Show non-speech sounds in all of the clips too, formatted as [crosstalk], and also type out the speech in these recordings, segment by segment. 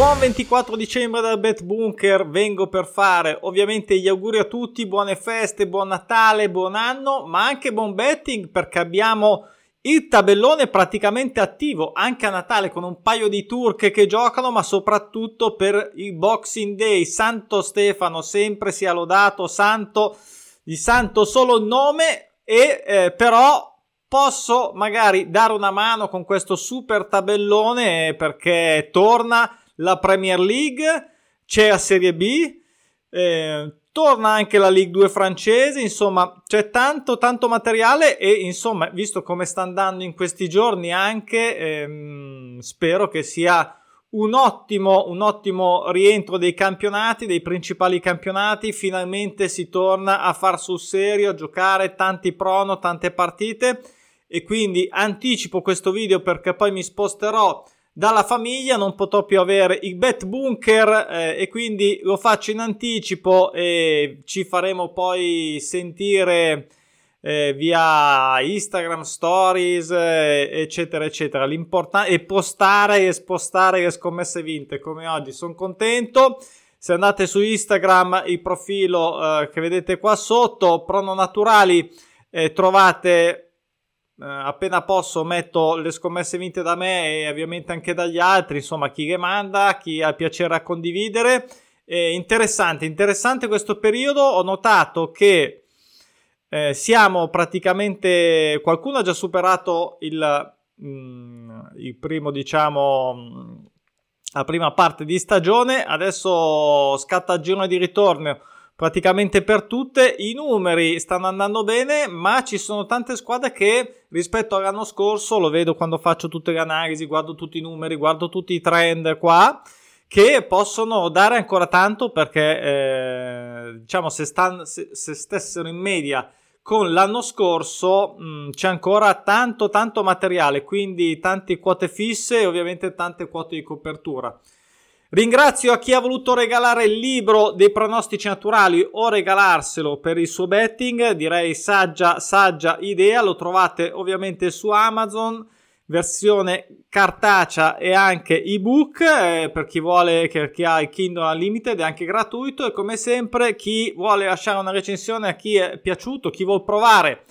Buon 24 dicembre dal Bet Bunker, vengo per fare ovviamente gli auguri a tutti, buone feste, buon Natale, buon anno, ma anche buon betting perché abbiamo il tabellone praticamente attivo anche a Natale con un paio di turche che giocano, ma soprattutto per il Boxing Day. Santo Stefano sempre sia lodato, santo di santo solo il nome e eh, però posso magari dare una mano con questo super tabellone perché torna la Premier League, c'è la Serie B, eh, torna anche la Ligue 2 francese, insomma c'è tanto tanto materiale e insomma visto come sta andando in questi giorni anche ehm, spero che sia un ottimo, un ottimo rientro dei campionati, dei principali campionati, finalmente si torna a far sul serio, a giocare tanti prono, tante partite. E quindi anticipo questo video perché poi mi sposterò dalla famiglia, non potrò più avere il bet bunker eh, e quindi lo faccio in anticipo e ci faremo poi sentire eh, via Instagram stories eh, eccetera eccetera. L'importante è postare e spostare le scommesse vinte come oggi. Sono contento. Se andate su Instagram il profilo eh, che vedete qua sotto prono naturali eh, trovate appena posso metto le scommesse vinte da me e ovviamente anche dagli altri, insomma chi le manda, chi ha piacere a condividere. Eh, interessante, interessante questo periodo. Ho notato che eh, siamo praticamente, qualcuno ha già superato il, mm, il primo, diciamo, mm, la prima parte di stagione, adesso scatta il girone di ritorno praticamente per tutte. I numeri stanno andando bene, ma ci sono tante squadre che rispetto all'anno scorso, lo vedo quando faccio tutte le analisi, guardo tutti i numeri, guardo tutti i trend qua, che possono dare ancora tanto perché, eh, diciamo, se, stan- se, se, stessero in media con l'anno scorso mh, mm, c'è ancora tanto tanto materiale, quindi tante quote fisse e ovviamente tante quote di copertura. Ringrazio a chi ha voluto regalare il libro dei pronostici naturali o regalarselo per il suo betting, direi saggia, saggia idea, lo trovate ovviamente su Amazon, versione cartacea e anche ebook, eh, per chi vuole, per chi ha il Kindle Unlimited è anche gratuito. E come sempre chi vuole lasciare una recensione a chi è piaciuto, chi vuole provare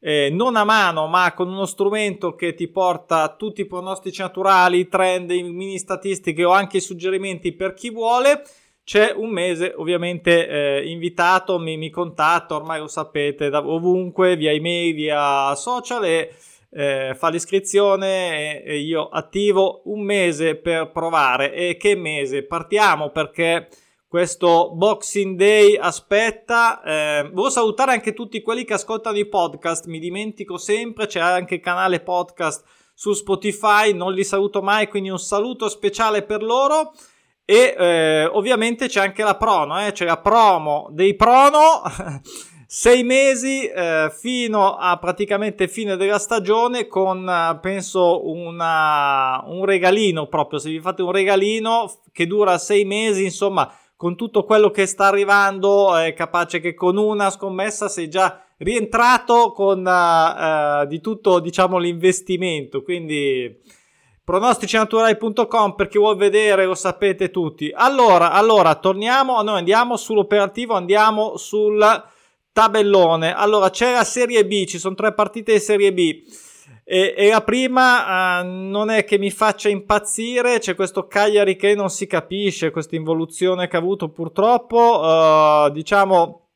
eh, non a mano, ma con uno strumento che ti porta tutti i pronostici naturali, i trend, i mini statistiche o anche i suggerimenti per chi vuole. C'è un mese ovviamente eh, invitato, mi, mi contatta, ormai lo sapete, da ovunque, via email, via social e eh, fa l'iscrizione e, e io attivo un mese per provare. E che mese? Partiamo perché questo Boxing Day aspetta. Eh, volevo salutare anche tutti quelli che ascoltano i podcast, mi dimentico sempre, c'è anche il canale podcast su Spotify, non li saluto mai, quindi un saluto speciale per loro. E eh, ovviamente c'è anche la prono, eh, c'è la promo dei prono. [laughs] sei mesi eh, fino a praticamente fine della stagione con eh, penso una, un regalino proprio se vi fate un regalino che dura sei mesi insomma con tutto quello che sta arrivando, è capace che con una scommessa sei già rientrato con uh, uh, di tutto, diciamo, l'investimento. Quindi pronosticinaturali.com per chi vuol vedere, lo sapete tutti. Allora, allora, torniamo, noi andiamo sull'operativo, andiamo sul tabellone. Allora, c'è la Serie B, ci sono tre partite di Serie B. E, e la prima uh, non è che mi faccia impazzire, c'è questo Cagliari che non si capisce, questa involuzione che ha avuto purtroppo, uh, diciamo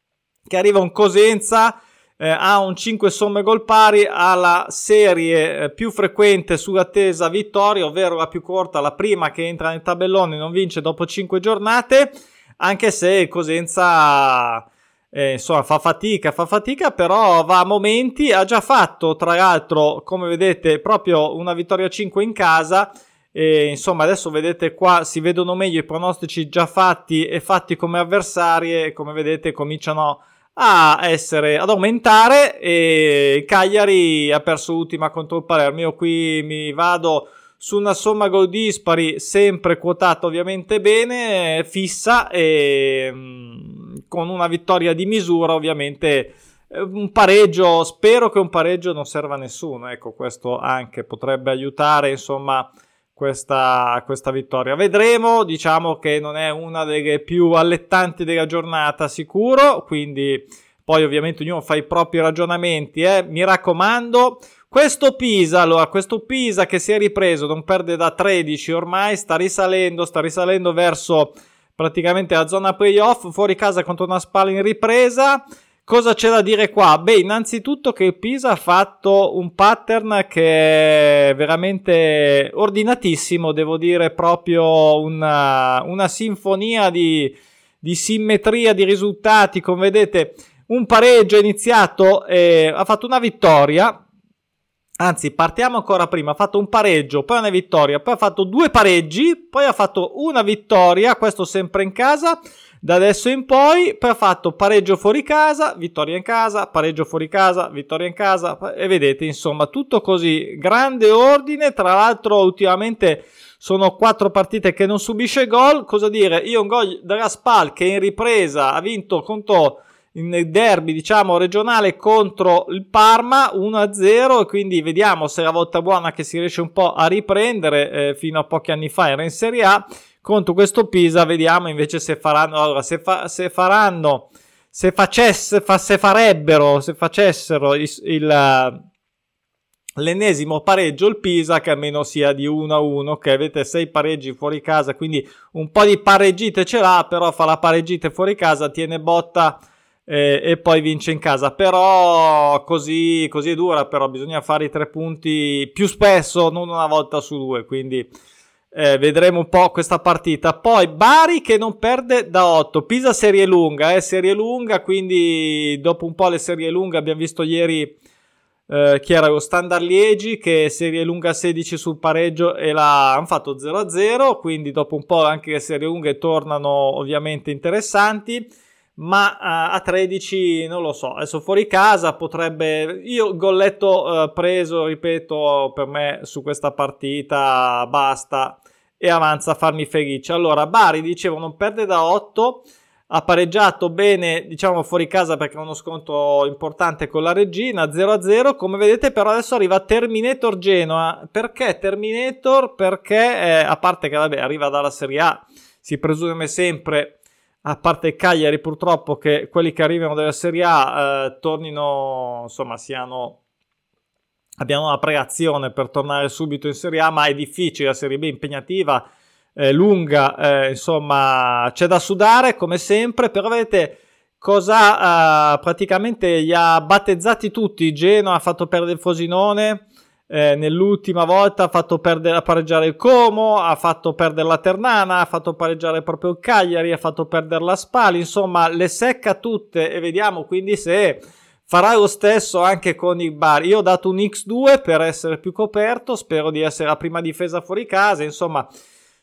che arriva un Cosenza, eh, ha un 5 somme gol pari, ha la serie eh, più frequente sull'attesa vittoria, ovvero la più corta, la prima che entra nel tabellone non vince dopo 5 giornate, anche se Cosenza eh, insomma fa fatica, fa fatica, però va a momenti, ha già fatto tra l'altro come vedete proprio una vittoria 5 in casa. E insomma adesso vedete qua si vedono meglio i pronostici già fatti e fatti come avversari e come vedete cominciano a essere ad aumentare. E Cagliari ha perso l'ultima contro il Palermo. Io qui mi vado su una somma gol dispari sempre quotata ovviamente bene fissa e mm, con una vittoria di misura, ovviamente eh, un pareggio, spero che un pareggio non serva a nessuno, ecco, questo anche potrebbe aiutare, insomma, questa, questa vittoria. Vedremo, diciamo che non è una delle più allettanti della giornata sicuro, quindi poi ovviamente ognuno fa i propri ragionamenti, eh. mi raccomando. Questo Pisa, allora, questo Pisa che si è ripreso, non perde da 13 ormai, sta risalendo, sta risalendo verso praticamente la zona playoff, fuori casa contro una spalla in ripresa. Cosa c'è da dire qua? Beh, innanzitutto che il Pisa ha fatto un pattern che è veramente ordinatissimo, devo dire proprio una, una sinfonia di, di, simmetria di risultati. Come vedete, un pareggio è iniziato, e ha fatto una vittoria. Anzi, partiamo ancora prima. Ha fatto un pareggio, poi una vittoria, poi ha fatto due pareggi, poi ha fatto una vittoria, questo sempre in casa da adesso in poi, poi ha fatto pareggio fuori casa, vittoria in casa, pareggio fuori casa, vittoria in casa e vedete insomma tutto così, grande ordine, tra l'altro ultimamente sono quattro partite che non subisce gol, cosa dire, io un gol della Spal che in ripresa ha vinto contro in derby diciamo regionale contro il Parma 1-0 e quindi vediamo se è la volta buona che si riesce un po' a riprendere eh, fino a pochi anni fa era in Serie A. Contro questo Pisa vediamo invece se faranno allora se, fa, se faranno se facesse fa, se farebbero se facessero il, il l'ennesimo pareggio il Pisa che almeno sia di 1 a 1 che avete 6 pareggi fuori casa quindi un po' di pareggite ce l'ha però fa la pareggite fuori casa tiene botta eh, e poi vince in casa però così, così è dura però bisogna fare i tre punti più spesso non una volta su due quindi eh, vedremo un po' questa partita. Poi Bari che non perde da 8. Pisa serie lunga, eh, serie lunga, quindi dopo un po' le serie lunghe abbiamo visto ieri eh, chi era lo Standard Liegi che serie lunga 16 sul pareggio e la hanno fatto 0-0, quindi dopo un po' anche le serie lunghe tornano ovviamente interessanti. Ma uh, a 13 non lo so, adesso fuori casa potrebbe. Io golletto uh, preso, ripeto, per me su questa partita basta e avanza a farmi felice. Allora, Bari, dicevo, non perde da 8, ha pareggiato bene, diciamo, fuori casa perché ha uno sconto importante con la regina, 0-0. Come vedete, però adesso arriva Terminator Genoa. Perché Terminator? Perché, eh, a parte che, vabbè, arriva dalla Serie A, si presume sempre, a parte Cagliari purtroppo, che quelli che arrivano dalla Serie A eh, tornino, insomma, siano abbiamo una preazione per tornare subito in Serie A, ma è difficile, la Serie B è impegnativa, eh, lunga, eh, insomma c'è da sudare come sempre, però vedete cosa eh, praticamente li ha battezzati tutti, Genoa ha fatto perdere il Fosinone, eh, nell'ultima volta ha fatto perdere, a pareggiare il Como, ha fatto perdere la Ternana, ha fatto pareggiare proprio il Cagliari, ha fatto perdere la Spali, insomma le secca tutte e vediamo quindi se Farà lo stesso anche con il Bar. Io ho dato un X2 per essere più coperto, spero di essere la prima difesa fuori casa, insomma,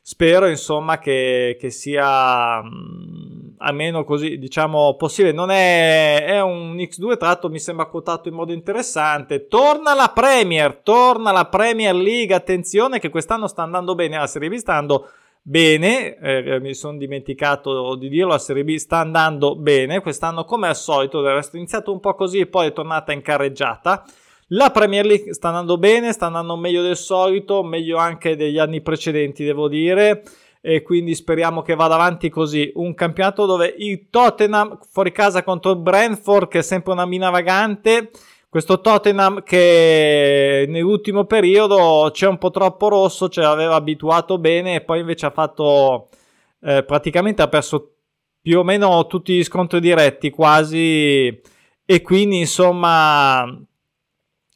spero insomma che, che sia mh, mm, almeno così, diciamo, possibile. Non è, è un X2, tra l'altro mi sembra quotato in modo interessante. Torna la Premier, torna la Premier League, attenzione che quest'anno sta andando bene, la Serie B sta andando bene, eh, mi sono dimenticato di dirlo, la Serie B sta andando bene, quest'anno come al solito, del resto è iniziato un po' così e poi è tornata in carreggiata. La Premier League sta andando bene, sta andando meglio del solito, meglio anche degli anni precedenti, devo dire, e quindi speriamo che vada avanti così. Un campionato dove il Tottenham fuori casa contro il Brentford, che è sempre una mina vagante, questo Tottenham che nell'ultimo periodo c'è un po' troppo rosso, ce l'aveva abituato bene e poi invece ha fatto eh, praticamente ha perso più o meno tutti gli scontri diretti quasi e quindi insomma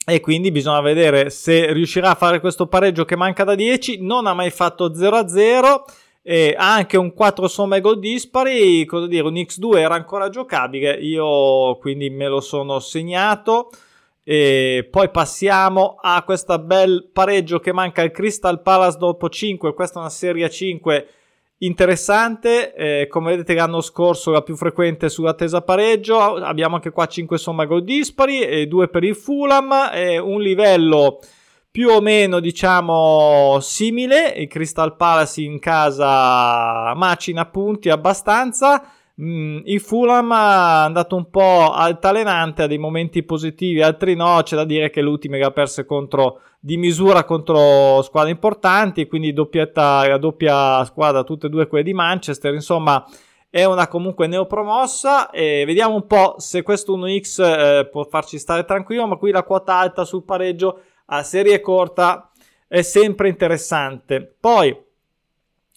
e quindi bisogna vedere se riuscirà a fare questo pareggio che manca da 10 non ha mai fatto 0-0 e ha anche un 4 somme gol dispari, cosa dire, un X2 era ancora giocabile, io quindi me lo sono segnato. E poi passiamo a questo bel pareggio che manca il Crystal Palace dopo 5. Questa è una serie 5 interessante. Eh, come vedete, l'anno scorso la più frequente sull'attesa pareggio. Abbiamo anche qua 5 somma gol dispari e 2 per il Fulham. E un livello più o meno diciamo simile il Crystal Palace in casa macina punti abbastanza il Fulham è andato un po' altalenante, ha dei momenti positivi, altri no. C'è da dire che l'ultima che ha perso contro, di misura contro squadre importanti, quindi doppietta, la doppia squadra, tutte e due quelle di Manchester. Insomma, è una comunque neopromossa. E vediamo un po' se questo 1x eh, può farci stare tranquillo. Ma qui la quota alta sul pareggio a serie corta è sempre interessante. Poi.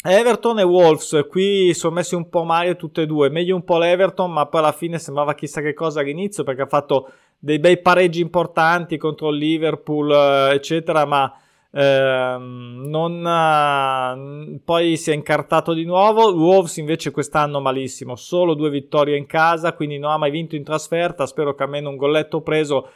Everton e Wolves, qui sono messi un po' male tutte e due, meglio un po' l'Everton, ma poi alla fine sembrava chissà che cosa all'inizio perché ha fatto dei bei pareggi importanti contro il Liverpool, eh, eccetera, ma ehm, non, uh, poi si è incartato di nuovo. Wolves invece quest'anno malissimo, solo due vittorie in casa, quindi non ha mai vinto in trasferta, spero che almeno un golletto preso.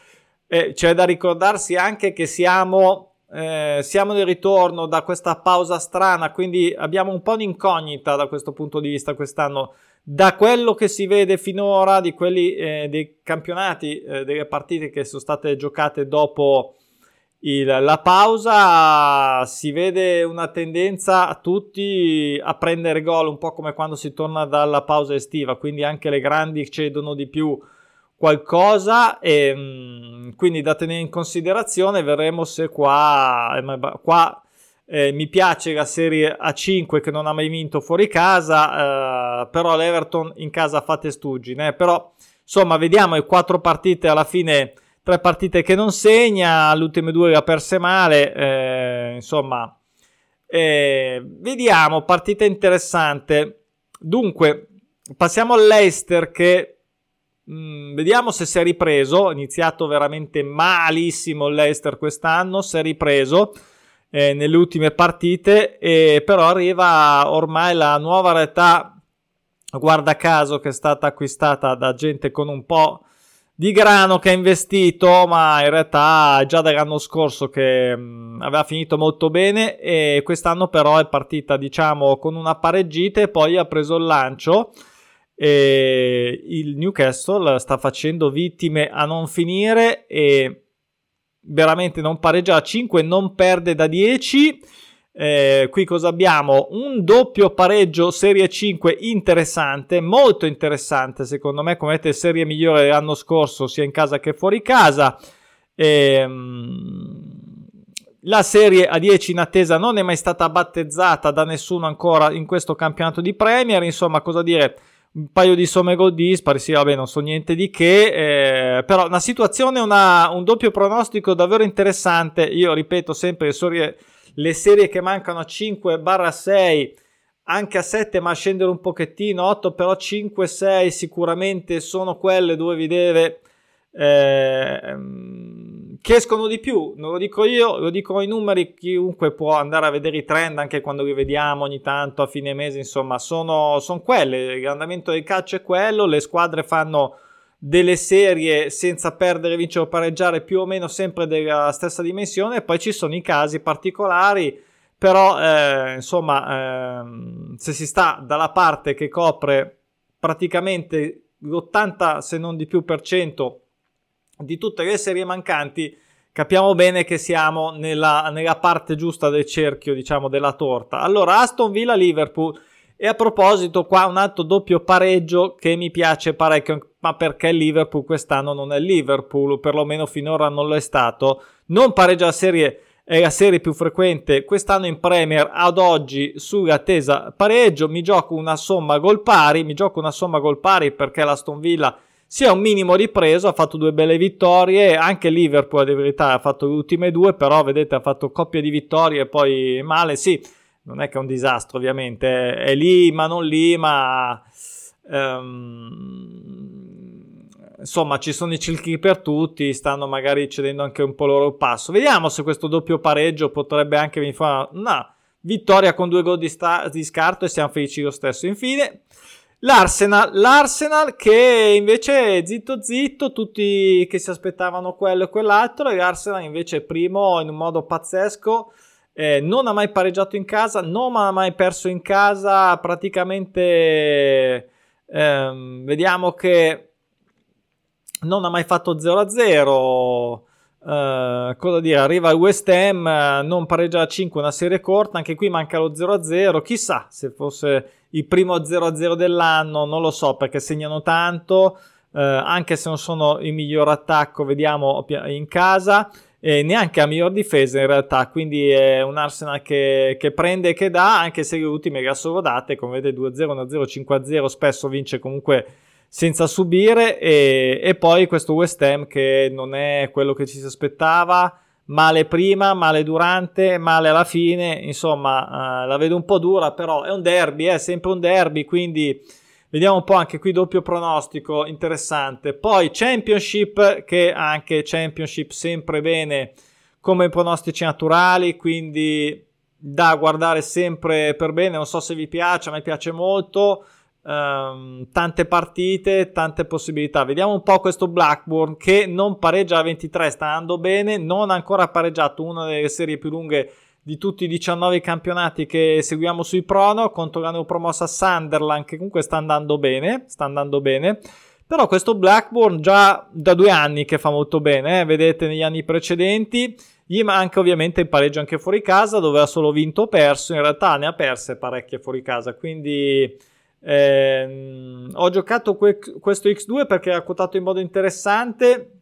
Eh, c'è da ricordarsi anche che siamo eh, siamo di ritorno da questa pausa strana, quindi abbiamo un po' di incognita da questo punto di vista quest'anno. Da quello che si vede finora, di quelli eh, dei campionati, eh, delle partite che sono state giocate dopo il, la pausa, si vede una tendenza a tutti a prendere gol, un po' come quando si torna dalla pausa estiva, quindi anche le grandi cedono di più qualcosa e mm, quindi da tenere in considerazione verremo se qua, eh, qua eh, mi piace la serie A5 che non ha mai vinto fuori casa eh, però l'Everton in casa fa testuggine però insomma vediamo le quattro partite alla fine tre partite che non segna le ultime due le ha perse male eh, insomma eh, vediamo partita interessante. Dunque passiamo all'Eister che Mm, vediamo se si è ripreso. Ha iniziato veramente malissimo l'Ester quest'anno. Si è ripreso eh, nelle ultime partite, e però arriva ormai la nuova realtà. Guarda caso che è stata acquistata da gente con un po' di grano che ha investito, ma in realtà già dall'anno scorso che mh, mm, aveva finito molto bene e quest'anno però è partita diciamo con una pareggita e poi ha preso il lancio e il Newcastle sta facendo vittime a non finire e veramente non pareggia a 5, non perde da 10. Eh, qui cosa abbiamo? Un doppio pareggio Serie 5 interessante, molto interessante secondo me, come vedete serie migliore dell'anno scorso sia in casa che fuori casa. Ehm, la serie a 10 in attesa non è mai stata battezzata da nessuno ancora in questo campionato di Premier, insomma cosa dire un paio di somme gol dispari, sì, vabbè, non so niente di che, eh, però una situazione, una, un doppio pronostico davvero interessante. Io ripeto sempre le serie, che mancano a 5-6, anche a 7, ma a scendere un pochettino, 8, però 5-6 sicuramente sono quelle dove vi deve eh, che escono di più, non lo dico io, lo dicono i numeri, chiunque può andare a vedere i trend anche quando li vediamo ogni tanto a fine mese, insomma, sono, sono quelle, l'andamento del calcio è quello, le squadre fanno delle serie senza perdere, vincere o pareggiare più o meno sempre della stessa dimensione, poi ci sono i casi particolari, però eh, insomma, eh, se si sta dalla parte che copre praticamente l'80 se non di più per cento di tutte le serie mancanti, capiamo bene che siamo nella, nella parte giusta del cerchio, diciamo, della torta. Allora, Aston Villa Liverpool. E a proposito, qua un altro doppio pareggio che mi piace parecchio, ma perché Liverpool quest'anno non è Liverpool, perlomeno finora non lo è stato. Non pareggia la serie, è la serie più frequente quest'anno in Premier ad oggi sull'attesa pareggio. Mi gioco una somma gol pari, mi gioco una somma gol pari perché l'Aston Villa si è un minimo ripreso, ha fatto due belle vittorie, anche Liverpool di verità ha fatto le ultime due, però vedete ha fatto coppia di vittorie e poi male, sì, non è che è un disastro ovviamente, è lì ma non lì, ma um, insomma ci sono i cilchi per tutti, stanno magari cedendo anche un po' loro il passo. Vediamo se questo doppio pareggio potrebbe anche venire fuori una vittoria con due gol di, sta- di scarto e siamo felici lo stesso. Infine... L'Arsenal, l'Arsenal che invece zitto zitto, tutti che si aspettavano quello e quell'altro, e l'Arsenal invece primo in un modo pazzesco, eh, non ha mai pareggiato in casa, non ha mai perso in casa, praticamente ehm, vediamo che non ha mai fatto 0-0. Uh, cosa dire, arriva il West Ham, uh, non pareggia a 5 una serie corta, anche qui manca lo 0-0, chissà se fosse il primo 0-0 dell'anno, non lo so perché segnano tanto, eh, anche se non sono il miglior attacco, vediamo in casa, e neanche a miglior difesa in realtà, quindi è un Arsenal che, che prende e che dà, anche se le ultime ga solo date, come vedete 2-0, 1-0, 5-0, spesso vince comunque senza subire e, e poi questo West Ham che non è quello che ci si aspettava, male prima, male durante, male alla fine, insomma, uh, la vedo un po' dura, però è un derby, è sempre un derby, quindi vediamo un po' anche qui doppio pronostico interessante. Poi Championship, che anche Championship sempre bene come pronostici naturali, quindi da guardare sempre per bene, non so se vi piace, a me piace molto. Um, tante partite, tante possibilità. Vediamo un po' questo Blackburn che non pareggia a 23, sta andando bene, non ha ancora pareggiato una delle serie più lunghe di tutti i 19 campionati che seguiamo sui Prono contro la neopromossa Sunderland che comunque sta andando bene, sta andando bene. Però questo Blackburn già da due anni che fa molto bene, eh? vedete negli anni precedenti, gli manca ovviamente il pareggio anche fuori casa dove ha solo vinto o perso, in realtà ne ha perse parecchie fuori casa, quindi eh, ho giocato que- questo X2 perché era quotato in modo interessante.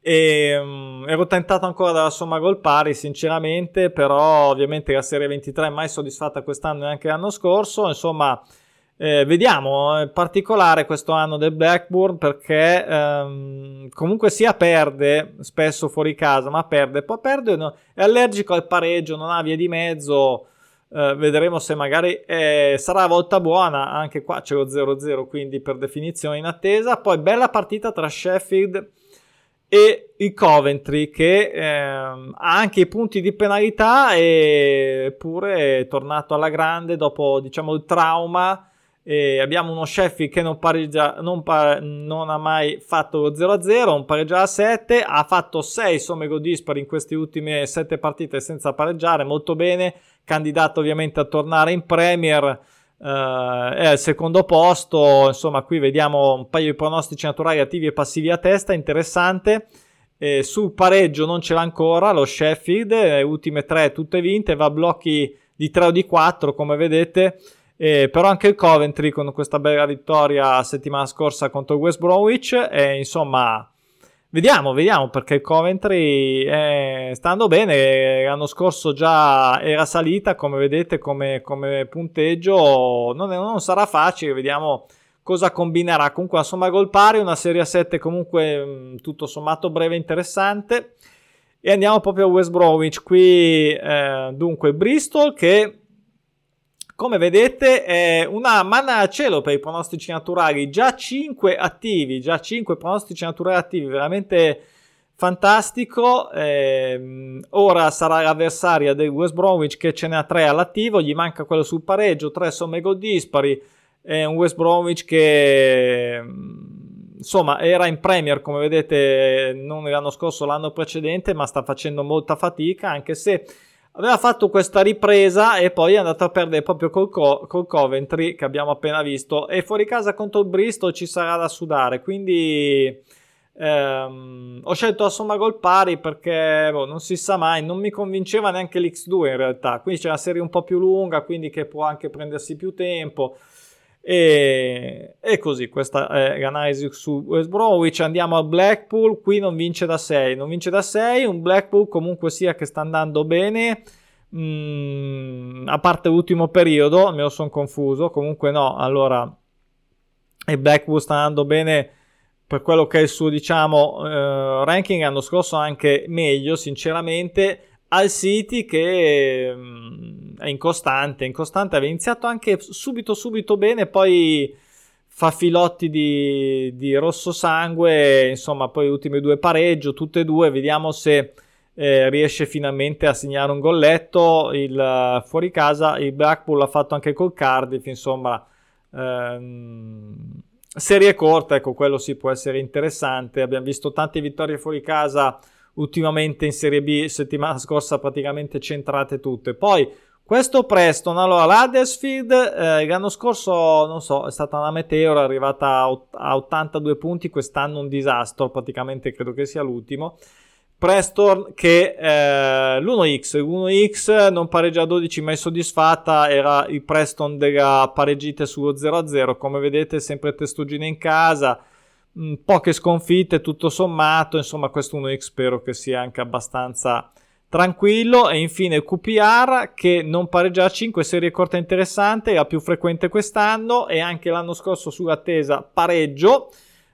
E um, ero tentato ancora dalla somma gol pari sinceramente però ovviamente la serie 23 è mai soddisfatta quest'anno e neanche l'anno scorso. Insomma eh, vediamo in particolare questo anno del Blackburn perché ehm, comunque sia perde spesso fuori casa ma perde poi perde no, è allergico al pareggio non ha via di mezzo Uh, vedremo se magari eh, sarà volta buona. Anche qua c'è lo 0-0, quindi per definizione in attesa. Poi bella partita tra Sheffield e il Coventry che eh, ha anche i punti di penalità eppure è tornato alla grande dopo diciamo il trauma. E abbiamo uno Sheffield che non, pareggia, non, pa- non ha mai fatto lo 0-0, un pareggia a 7, ha fatto 6 somme gol dispari in queste ultime 7 partite senza pareggiare, molto bene candidato ovviamente a tornare in Premier, eh, è al secondo posto, insomma qui vediamo un paio di pronostici naturali attivi e passivi a testa, interessante. Eh, sul pareggio non ce l'ha ancora lo Sheffield, le ultime tre tutte vinte, va a blocchi di 3 o di 4 come vedete, eh, però anche il Coventry con questa bella vittoria settimana scorsa contro il West Bromwich, eh, insomma Vediamo, vediamo perché il Coventry eh, sta andando bene. L'anno scorso già era salita, come vedete, come, come punteggio. Non, non, sarà facile, vediamo cosa combinerà. Comunque, una somma gol pari, una serie 7 comunque tutto sommato breve e interessante. E andiamo proprio a West Bromwich. Qui, eh, dunque, Bristol che come vedete è una manna a cielo per i pronostici naturali, già 5 attivi, già 5 pronostici naturali attivi, veramente fantastico. Eh, ora sarà l'avversaria del West Bromwich che ce ne ha 3 all'attivo, gli manca quello sul pareggio, 3 somme gol dispari, è un West Bromwich che insomma era in Premier come vedete non l'anno scorso l'anno precedente ma sta facendo molta fatica anche se aveva fatto questa ripresa e poi è andato a perdere proprio col, Co- col, Coventry che abbiamo appena visto. E fuori casa contro il Bristol ci sarà da sudare quindi ehm, ho scelto la somma gol pari perché boh, non si sa mai non mi convinceva neanche l'X2 in realtà. Quindi c'è una serie un po' più lunga quindi che può anche prendersi più tempo e, e, così questa è l'analisi su West Bromwich. Andiamo al Blackpool qui non vince da 6 non vince da 6 un Blackpool comunque sia che sta andando bene. Mm, a parte l'ultimo periodo me lo sono confuso comunque no allora il Blackpool sta andando bene per quello che è il suo diciamo eh, ranking l'anno scorso anche meglio sinceramente al City che mh, è incostante, incostante, aveva iniziato anche subito subito bene, poi fa filotti di, di rosso sangue, insomma poi ultime due pareggio, tutte e due, vediamo se eh, riesce finalmente a segnare un golletto, il fuori casa, il Blackpool ha fatto anche col Cardiff, insomma ehm, serie corta, ecco quello sì può essere interessante, abbiamo visto tante vittorie fuori casa ultimamente in Serie B settimana scorsa praticamente centrate tutte. Poi questo Preston, allora l'Huddersfield eh, l'anno scorso non so, è stata una meteora, è arrivata a, 82 punti, quest'anno un disastro, praticamente credo che sia l'ultimo. Preston che eh, l'1x, l'1x non pareggia a 12 mai soddisfatta, era il Preston della pareggite sullo 0-0, come vedete sempre testuggine in casa, mm, poche sconfitte tutto sommato, insomma questo 1x spero che sia anche abbastanza tranquillo. E infine QPR che non pareggia a 5 serie corta interessante, la più frequente quest'anno e anche l'anno scorso sull'attesa pareggio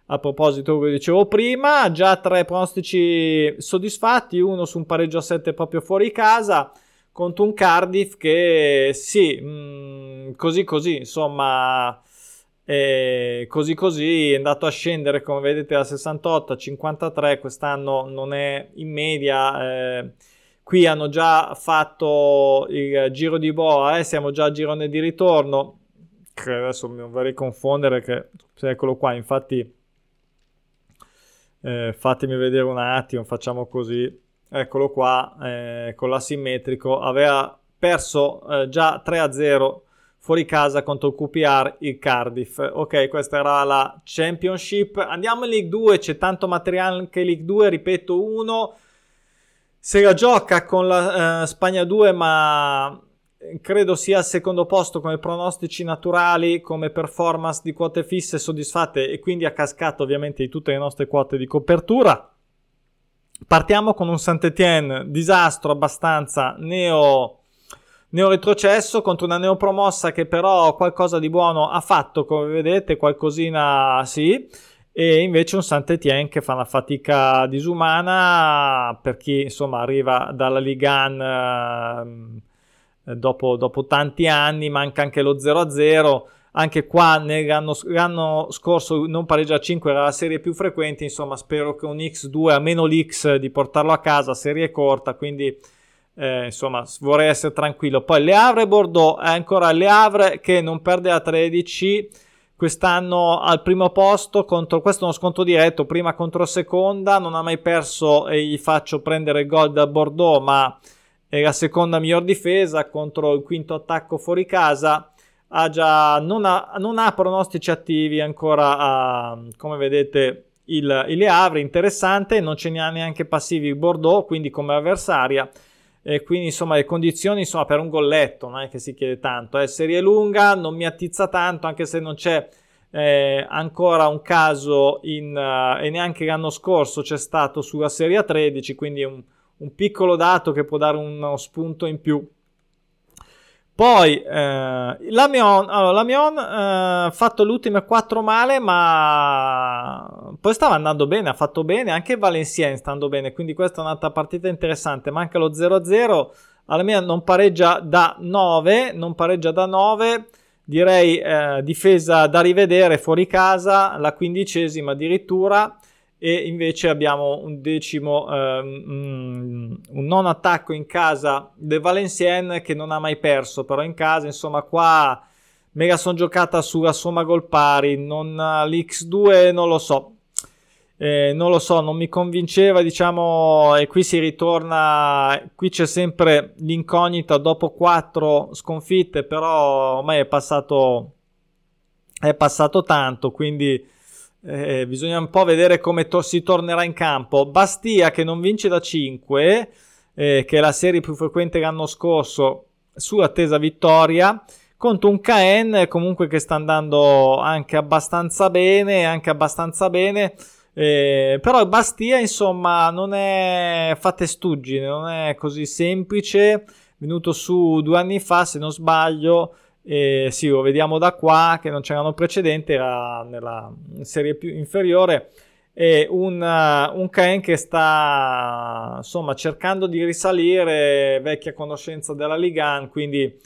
a proposito che dicevo prima, già tre pronostici soddisfatti, uno su un pareggio a 7 proprio fuori casa contro un Cardiff che sì, mh, mm, così così, insomma, eh, così così è andato a scendere come vedete da 68 a 53, quest'anno non è in media, eh, qui hanno già fatto il giro di boa, eh, siamo già a girone di ritorno, che adesso mi vorrei confondere che eccolo qua, infatti eh, fatemi vedere un attimo, facciamo così. Eccolo qua, eh, con l'asimmetrico. Aveva perso eh, già 3-0 fuori casa contro il QPR il Cardiff. Ok, questa era la Championship. Andiamo in League 2, c'è tanto materiale anche in League 2, ripeto 1. Se la gioca con la uh, Spagna 2, ma credo sia al secondo posto come pronostici naturali, come performance di quote fisse soddisfatte e quindi a cascata ovviamente di tutte le nostre quote di copertura. Partiamo con un Saint-Étienne disastro abbastanza neo, neo retrocesso contro una neopromossa che però qualcosa di buono ha fatto, come vedete, qualcosina sì e invece un Saint-Étienne che fa una fatica disumana per chi insomma arriva dalla Liga 1 eh, dopo, dopo, tanti anni, manca anche lo 0-0. Anche qua nell'anno, l'anno scorso non pareggia a 5 era la serie più frequente, insomma spero che un X2, almeno l'X di portarlo a casa, serie corta, quindi eh, insomma vorrei essere tranquillo. Poi Le Havre Bordeaux è ancora Le Havre che non perde a 13 quest'anno al primo posto contro questo è uno sconto diretto prima contro seconda non ha mai perso e gli faccio prendere gol da Bordeaux ma è la seconda miglior difesa contro il quinto attacco fuori casa. Ha già, non, ha, non ha pronostici attivi ancora, a, come vedete, il, il Le Havre, interessante, non ce ne ha neanche passivi Bordeaux, quindi come avversaria. E quindi insomma le condizioni insomma, per un golletto non è che si chiede tanto. È serie lunga, non mi attizza tanto, anche se non c'è eh, ancora un caso in, uh, e neanche l'anno scorso c'è stato sulla serie 13, quindi un, un piccolo dato che può dare uno spunto in più. Poi eh, l'Amion, allora, l'Amion ha eh, fatto le ultime 4 male, ma poi stava andando bene, ha fatto bene, anche Valenciennes sta andando bene, quindi questa è un'altra partita interessante. Manca lo 0-0, alla non pareggia da 9, non pareggia da 9, direi eh, difesa da rivedere fuori casa, la quindicesima addirittura e invece abbiamo un decimo, eh, un non attacco in casa del Valenciennes che non ha mai perso, però in casa insomma qua me la sono giocata sulla somma gol pari, non, l'X2 non lo so, eh, non lo so, non mi convinceva, diciamo, e qui si ritorna, qui c'è sempre l'incognita dopo quattro sconfitte, però ormai è passato, è passato tanto, quindi eh, bisogna un po' vedere come to- si tornerà in campo. Bastia che non vince da 5, eh, che è la serie più frequente l'anno scorso, su attesa vittoria, contro un KN comunque che sta andando anche abbastanza bene, anche abbastanza bene. Eh, però Bastia insomma non è fa testuggine, non è così semplice, venuto su due anni fa se non sbaglio e sì, lo vediamo da qua che non c'erano precedenti, era nella serie più inferiore. E un, uh, un Caen che sta insomma cercando di risalire, vecchia conoscenza della Ligan, quindi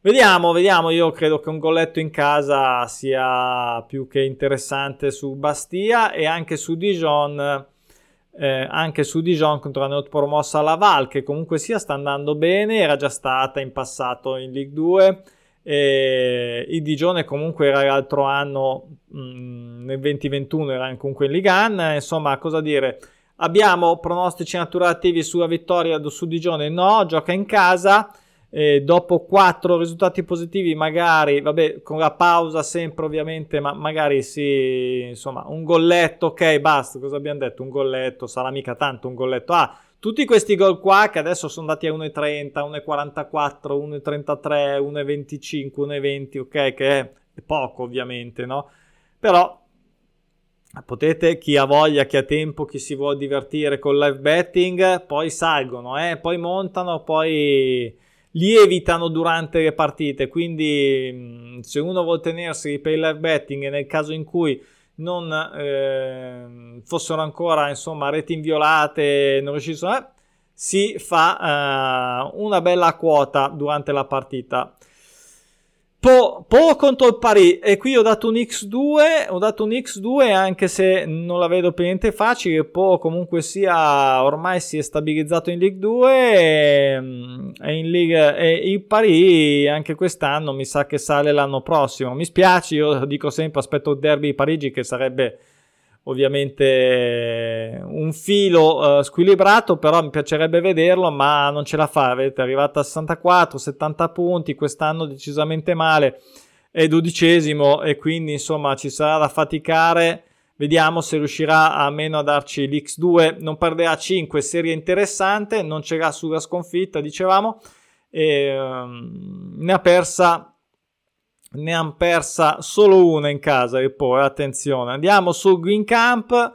vediamo, vediamo. Io credo che un golletto in casa sia più che interessante su Bastia e anche su Dijon. Eh, anche su Dijon contro la neopromossa Laval che comunque sia sta andando bene era già stata in passato in League 2 e il Digione comunque era l'altro anno, mh, mm, nel 2021 era comunque in Ligan, insomma cosa dire, abbiamo pronostici naturativi sulla vittoria su Digione, no, gioca in casa, eh, dopo quattro risultati positivi magari, vabbè, con la pausa sempre ovviamente, ma magari sì, insomma, un golletto, ok, basta, cosa abbiamo detto? Un golletto, sarà mica tanto un golletto. Ah, tutti questi gol qua che adesso sono andati a 1,30, 1,44, 1,33, 1,25, 1,20, ok, che è poco ovviamente, no? Però potete, chi ha voglia, chi ha tempo, chi si vuole divertire con live betting, poi salgono, eh? poi montano, poi lievitano durante le partite. Quindi, mm, se uno vuole tenersi per il live betting, nel caso in cui non eh, fossero ancora insomma reti inviolate, non riuscissero, eh, si fa eh, una bella quota durante la partita. Po, po contro il Paris e qui ho dato un X2 ho dato un X2 anche se non la vedo per niente facile Po comunque sia ormai si è stabilizzato in League 2 e, mm, e in League e il Paris anche quest'anno mi sa che sale l'anno prossimo. Mi spiace io dico sempre aspetto il derby di Parigi che sarebbe ovviamente un filo uh, squilibrato, però mi piacerebbe vederlo, ma non ce la fa. Vedete, è arrivata a 64, 70 punti, quest'anno decisamente male, è dodicesimo e quindi insomma ci sarà da faticare. Vediamo se riuscirà almeno a darci l'X2. Non perderà 5, serie interessante, non c'era sulla sconfitta, dicevamo. E, um, ne ha persa ne hanno persa solo una in casa e poi attenzione. Andiamo sul Green Camp.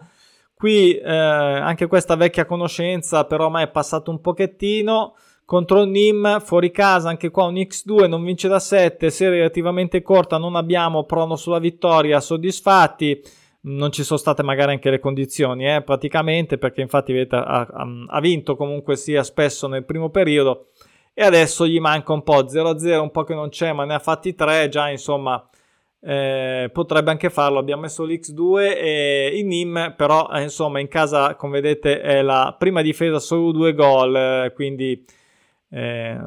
Qui eh, anche questa vecchia conoscenza però ma è passato un pochettino. Contro Nim fuori casa anche qua un X2 non vince da 7 serie relativamente corta non abbiamo prono sulla vittoria soddisfatti. Non ci sono state magari anche le condizioni eh, praticamente perché infatti vedete ha, ha vinto comunque sia spesso nel primo periodo e adesso gli manca un po' 0-0, un po' che non c'è, ma ne ha fatti 3, già insomma eh, potrebbe anche farlo. Abbiamo messo l'X2 e il Nim, però eh, insomma in casa come vedete è la prima difesa solo due gol, eh, quindi eh,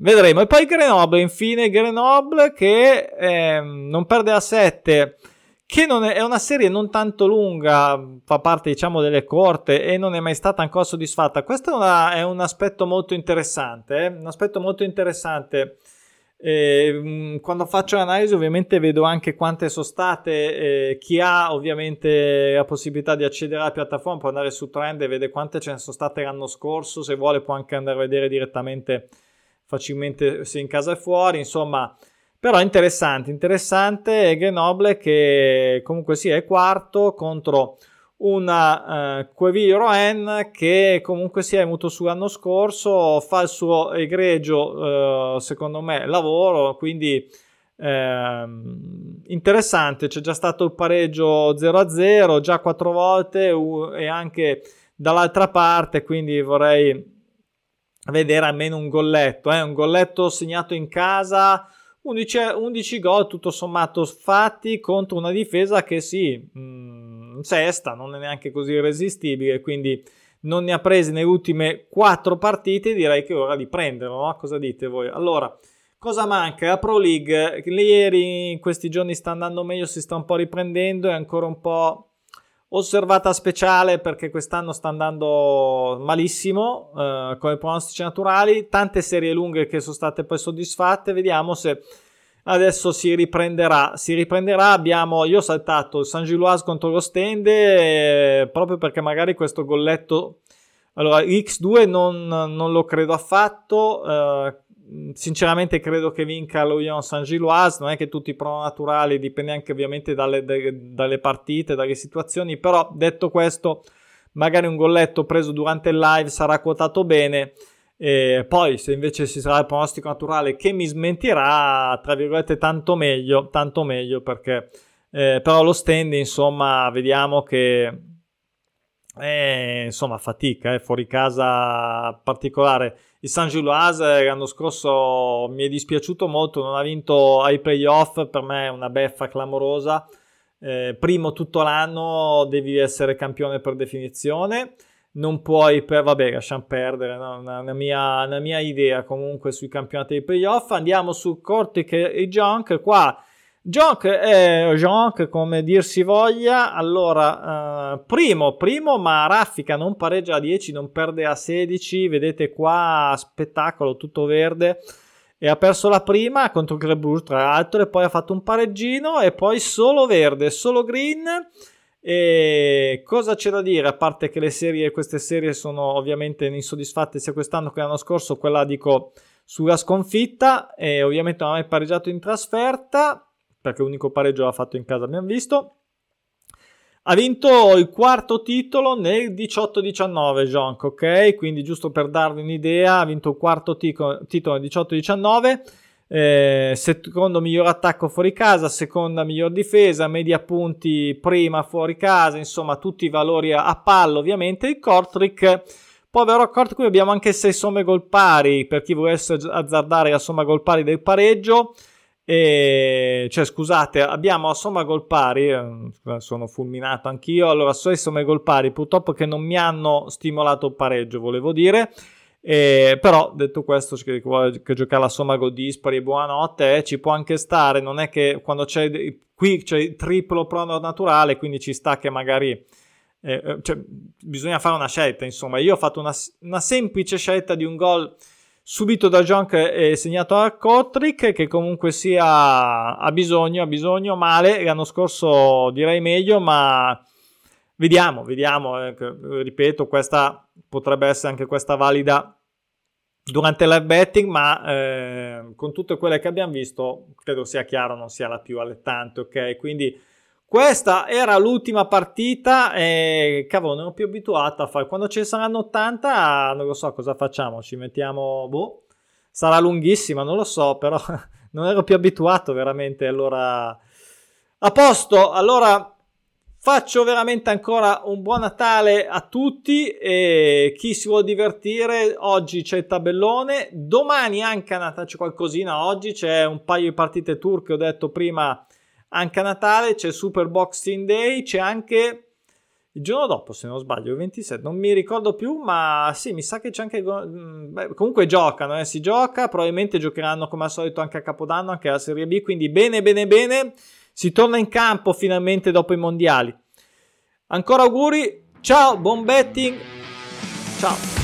vedremo. E poi Grenoble, infine Grenoble che ehm, non perde a 7 che è, è, una serie non tanto lunga, fa parte diciamo delle corte e non è mai stata ancora soddisfatta. Questo è, una, è un aspetto molto interessante, eh? un aspetto molto interessante. Eh, quando faccio l'analisi ovviamente vedo anche quante sono state, eh, chi ha ovviamente la possibilità di accedere alla piattaforma può andare su Trend e vede quante ce ne sono state l'anno scorso, se vuole può anche andare a vedere direttamente facilmente se in casa e fuori, insomma però interessante, interessante Grenoble che comunque sia è quarto contro una uh, Queville Rouen che comunque si è venuto su l'anno scorso, fa il suo egregio uh, secondo me lavoro, quindi uh, interessante, c'è già stato il pareggio 0-0 già quattro volte uh, e anche dall'altra parte, quindi vorrei vedere almeno un golletto, eh? un golletto segnato in casa 11, 11 gol tutto sommato fatti contro una difesa che sì, mh, mm, sesta, non è neanche così irresistibile, quindi non ne ha presi nelle ultime 4 partite, direi che è ora di prenderlo, no? Cosa dite voi? Allora, cosa manca? La Pro League, ieri in questi giorni sta andando meglio, si sta un po' riprendendo, è ancora un po' osservata speciale perché quest'anno sta andando malissimo eh, con i pronostici naturali, tante serie lunghe che sono state poi soddisfatte, vediamo se adesso si riprenderà, si riprenderà, abbiamo, io ho saltato il San Giloise contro lo Stende eh, proprio perché magari questo golletto, allora X2 non, non lo credo affatto, eh, sinceramente credo che vinca lo Lyon San Giloise, non è che tutti i pro naturali, dipende anche ovviamente dalle, dalle, partite, dalle situazioni, però detto questo, magari un golletto preso durante il live sarà quotato bene. E poi, se invece ci sarà il pronostico naturale che mi smentirà, tra virgolette, tanto meglio, tanto meglio perché eh, però lo stand, insomma, vediamo che eh, insomma, fatica, eh, fuori casa particolare. Il San Giloise l'anno scorso mi è dispiaciuto molto, non ha vinto ai playoff, per me è una beffa clamorosa. Eh, primo tutto l'anno devi essere campione per definizione. Non puoi, per, vabbè, lasciamo perdere, no? una, una, mia, una, mia, idea comunque sui campionati dei playoff. Andiamo su Cortic e Junk. Qua Jonk, eh, Jonk, come dir si voglia, allora, eh, primo, primo, ma raffica, non pareggia a 10, non perde a 16, vedete qua, spettacolo, tutto verde, e ha perso la prima contro Grebus, tra l'altro, e poi ha fatto un pareggino, e poi solo verde, solo green, e cosa c'è da dire? A parte che le serie, queste serie sono ovviamente insoddisfatte sia quest'anno che l'anno scorso, quella dico sulla sconfitta, e ovviamente non ha mai pareggiato in trasferta, perché l'unico pareggio l'ha fatto in casa, abbiamo visto. Ha vinto il quarto titolo nel 18-19 Jonk, ok? Quindi giusto per darvi un'idea, ha vinto il quarto tico, titolo nel 18-19, eh, secondo miglior attacco fuori casa, seconda miglior difesa, media punti prima fuori casa, insomma tutti i valori a, a pallo ovviamente. Il Kortrick, povero Kortrick, qui abbiamo anche 6 somme gol pari per chi volesse azzardare la somma gol pari del pareggio. E, cioè, scusate, abbiamo a somma gol pari, eh, sono fulminato anch'io, allora so somme gol pari, purtroppo che non mi hanno stimolato pareggio, volevo dire, e, però detto questo, che, che giocare la somma gol dispari, buonanotte, eh, ci può anche stare, non è che quando c'è, qui c'è il triplo prono naturale, quindi ci sta che magari... Eh, eh, cioè, bisogna fare una scelta, insomma, io ho fatto una, una semplice scelta di un gol subito da Jonk è segnato a Kotrick che comunque sia ha bisogno, ha bisogno male, l'anno scorso direi meglio, ma vediamo, vediamo, eh, ripeto, questa potrebbe essere anche questa valida durante il betting, ma eh, con tutte quelle che abbiamo visto credo sia chiaro non sia la più allettante, ok? Quindi questa era l'ultima partita e cavolo, non ero più abituato a fare. Quando ce ne saranno 80, non lo so cosa facciamo. Ci mettiamo, boh, sarà lunghissima, non lo so, però [laughs] non ero più abituato veramente. Allora, a posto. Allora, faccio veramente ancora un buon Natale a tutti e chi si vuole divertire. Oggi c'è il tabellone, domani anche a Natale c'è qualcosina. Oggi c'è un paio di partite turche, ho detto prima anche a Natale c'è Super Boxing Day, c'è anche il giorno dopo, se non sbaglio, il 27, non mi ricordo più, ma sì, mi sa che c'è anche... Mm, beh, comunque giocano, eh, si gioca, probabilmente giocheranno come al solito anche a Capodanno, anche alla Serie B, quindi bene, bene, bene, si torna in campo finalmente dopo i mondiali. Ancora auguri, ciao, buon betting, ciao.